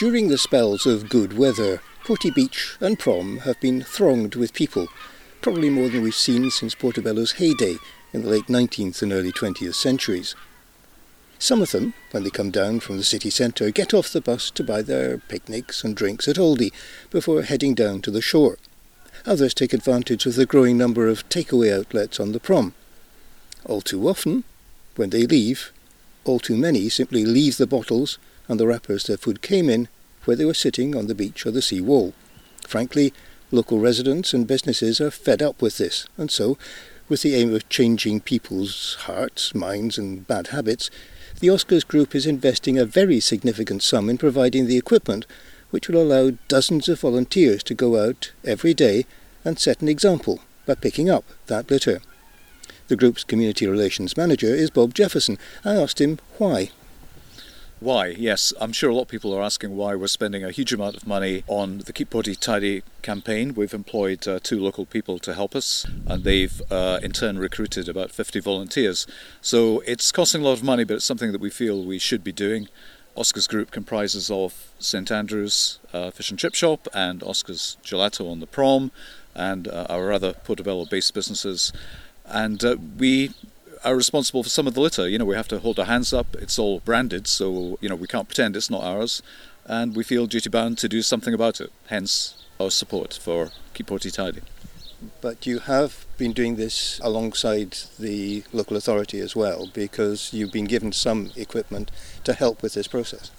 During the spells of good weather, Porty Beach and Prom have been thronged with people, probably more than we've seen since Portobello's heyday in the late 19th and early 20th centuries. Some of them, when they come down from the city centre, get off the bus to buy their picnics and drinks at Aldi before heading down to the shore. Others take advantage of the growing number of takeaway outlets on the prom. All too often, when they leave, all too many simply leave the bottles and the wrappers their food came in where they were sitting on the beach or the sea wall. Frankly, local residents and businesses are fed up with this, and so, with the aim of changing people's hearts, minds, and bad habits, the Oscars Group is investing a very significant sum in providing the equipment which will allow dozens of volunteers to go out every day and set an example by picking up that litter. The group's community relations manager is Bob Jefferson. I asked him why. Why? Yes, I'm sure a lot of people are asking why we're spending a huge amount of money on the Keep Porty Tidy campaign. We've employed uh, two local people to help us, and they've uh, in turn recruited about 50 volunteers. So it's costing a lot of money, but it's something that we feel we should be doing. Oscar's group comprises of St Andrews uh, Fish and Chip Shop and Oscar's Gelato on the Prom, and uh, our other Portobello based businesses. And uh, we are responsible for some of the litter. You know, we have to hold our hands up. It's all branded, so you know we can't pretend it's not ours, and we feel duty bound to do something about it. Hence our support for Keep Porty Tidy. But you have been doing this alongside the local authority as well, because you've been given some equipment to help with this process.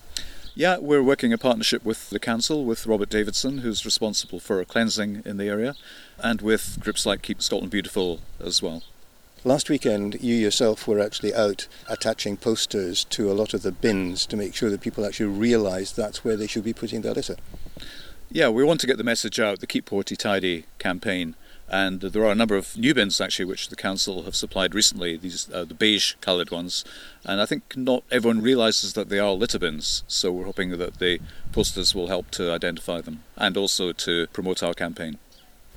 Yeah, we're working in partnership with the council, with Robert Davidson, who's responsible for cleansing in the area, and with groups like Keep Scotland Beautiful as well. Last weekend, you yourself were actually out attaching posters to a lot of the bins to make sure that people actually realise that's where they should be putting their litter. Yeah, we want to get the message out, the Keep Porty Tidy campaign. And there are a number of new bins actually, which the council have supplied recently. These uh, the beige-coloured ones, and I think not everyone realises that they are litter bins. So we're hoping that the posters will help to identify them and also to promote our campaign.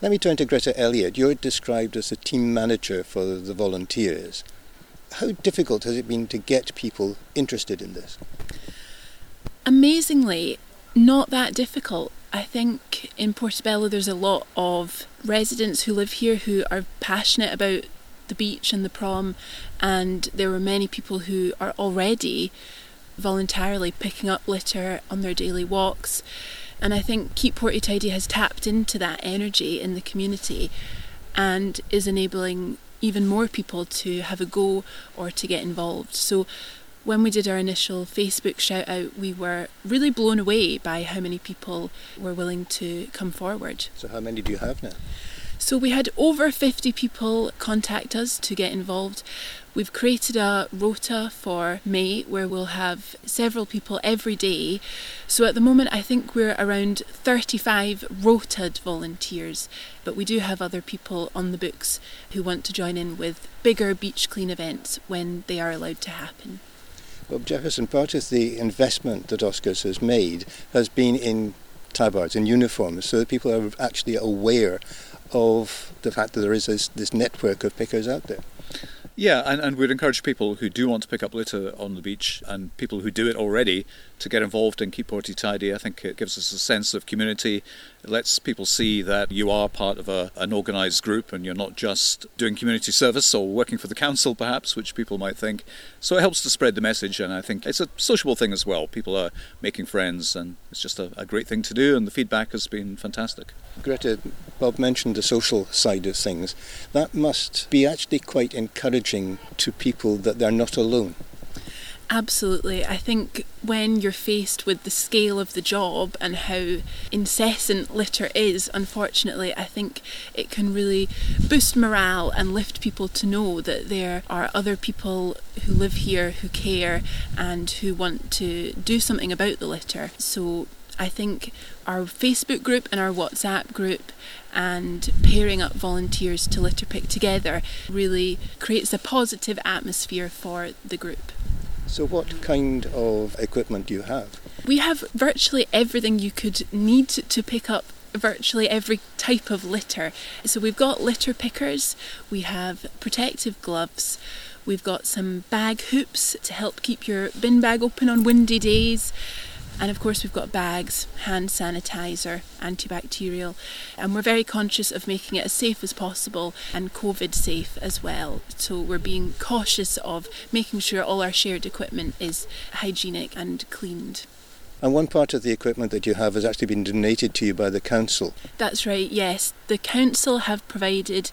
Let me turn to Greta Elliott. You're described as a team manager for the volunteers. How difficult has it been to get people interested in this? Amazingly, not that difficult. I think in Portobello there's a lot of residents who live here who are passionate about the beach and the prom, and there were many people who are already voluntarily picking up litter on their daily walks. And I think Keep Porty Tidy has tapped into that energy in the community and is enabling even more people to have a go or to get involved. So when we did our initial Facebook shout out, we were really blown away by how many people were willing to come forward. So, how many do you have now? So, we had over 50 people contact us to get involved. We've created a rota for May where we'll have several people every day. So at the moment, I think we're around 35 rotated volunteers, but we do have other people on the books who want to join in with bigger beach clean events when they are allowed to happen. Bob Jefferson, part of the investment that Oscars has made has been in tabards and uniforms so that people are actually aware of the fact that there is this, this network of pickers out there. Yeah, and, and we'd encourage people who do want to pick up litter on the beach and people who do it already to get involved in Keep Porty Tidy. I think it gives us a sense of community. It lets people see that you are part of a, an organised group and you're not just doing community service or working for the council, perhaps, which people might think. So it helps to spread the message, and I think it's a sociable thing as well. People are making friends, and it's just a, a great thing to do, and the feedback has been fantastic. Greta, Bob mentioned the social side of things. That must be actually quite encouraging to people that they're not alone. Absolutely. I think when you're faced with the scale of the job and how incessant litter is, unfortunately, I think it can really boost morale and lift people to know that there are other people who live here who care and who want to do something about the litter. So I think our Facebook group and our WhatsApp group and pairing up volunteers to litter pick together really creates a positive atmosphere for the group. So, what kind of equipment do you have? We have virtually everything you could need to pick up virtually every type of litter. So, we've got litter pickers, we have protective gloves, we've got some bag hoops to help keep your bin bag open on windy days. And of course, we've got bags, hand sanitizer, antibacterial, and we're very conscious of making it as safe as possible and COVID safe as well. So we're being cautious of making sure all our shared equipment is hygienic and cleaned. And one part of the equipment that you have has actually been donated to you by the council. That's right, yes. The council have provided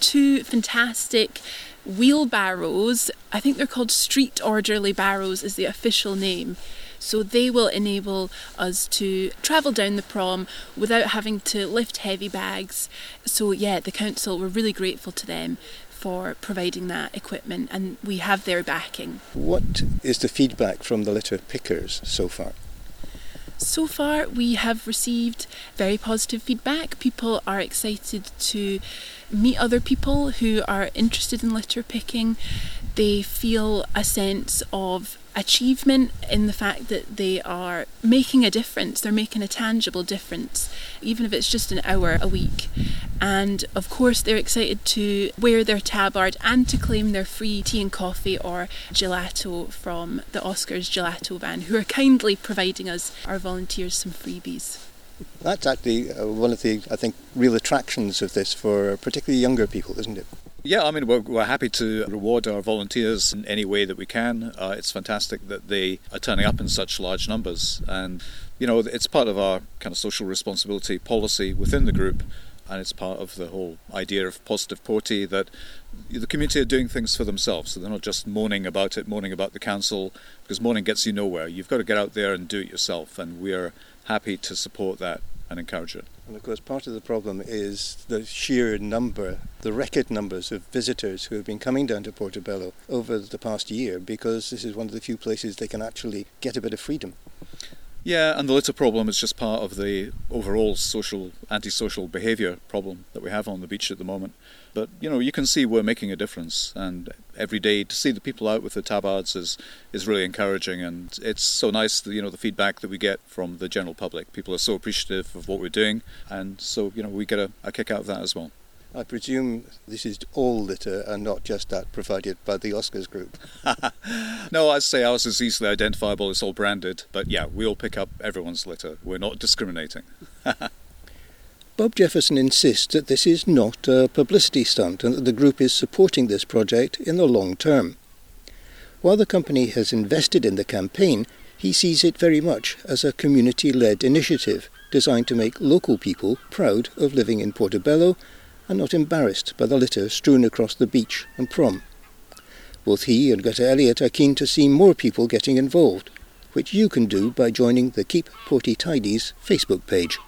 two fantastic wheelbarrows. I think they're called street orderly barrows, is the official name. So they will enable us to travel down the prom without having to lift heavy bags. So, yeah, the council, we're really grateful to them for providing that equipment and we have their backing. What is the feedback from the litter pickers so far? So far, we have received very positive feedback. People are excited to meet other people who are interested in litter picking. They feel a sense of achievement in the fact that they are making a difference, they're making a tangible difference, even if it's just an hour a week. And of course, they're excited to wear their tabard and to claim their free tea and coffee or gelato from the Oscars Gelato Van, who are kindly providing us, our volunteers, some freebies. That's actually uh, one of the, I think, real attractions of this for particularly younger people, isn't it? Yeah, I mean, we're, we're happy to reward our volunteers in any way that we can. Uh, it's fantastic that they are turning up in such large numbers. And, you know, it's part of our kind of social responsibility policy within the group. And it's part of the whole idea of positive Porty that the community are doing things for themselves. So they're not just moaning about it, moaning about the council, because moaning gets you nowhere. You've got to get out there and do it yourself. And we are happy to support that and encourage it. And of course, part of the problem is the sheer number, the record numbers of visitors who have been coming down to Portobello over the past year because this is one of the few places they can actually get a bit of freedom. Yeah, and the litter problem is just part of the overall social, antisocial behaviour problem that we have on the beach at the moment. But you know, you can see we're making a difference, and every day to see the people out with the tabards is is really encouraging, and it's so nice. You know, the feedback that we get from the general public. People are so appreciative of what we're doing, and so you know, we get a, a kick out of that as well. I presume this is all litter and not just that provided by the Oscars group. no, I'd say ours is easily identifiable, it's all branded, but yeah, we all pick up everyone's litter. We're not discriminating. Bob Jefferson insists that this is not a publicity stunt and that the group is supporting this project in the long term. While the company has invested in the campaign, he sees it very much as a community led initiative designed to make local people proud of living in Portobello and not embarrassed by the litter strewn across the beach and prom. Both he and Greta Elliott are keen to see more people getting involved, which you can do by joining the Keep Porty Tidies Facebook page.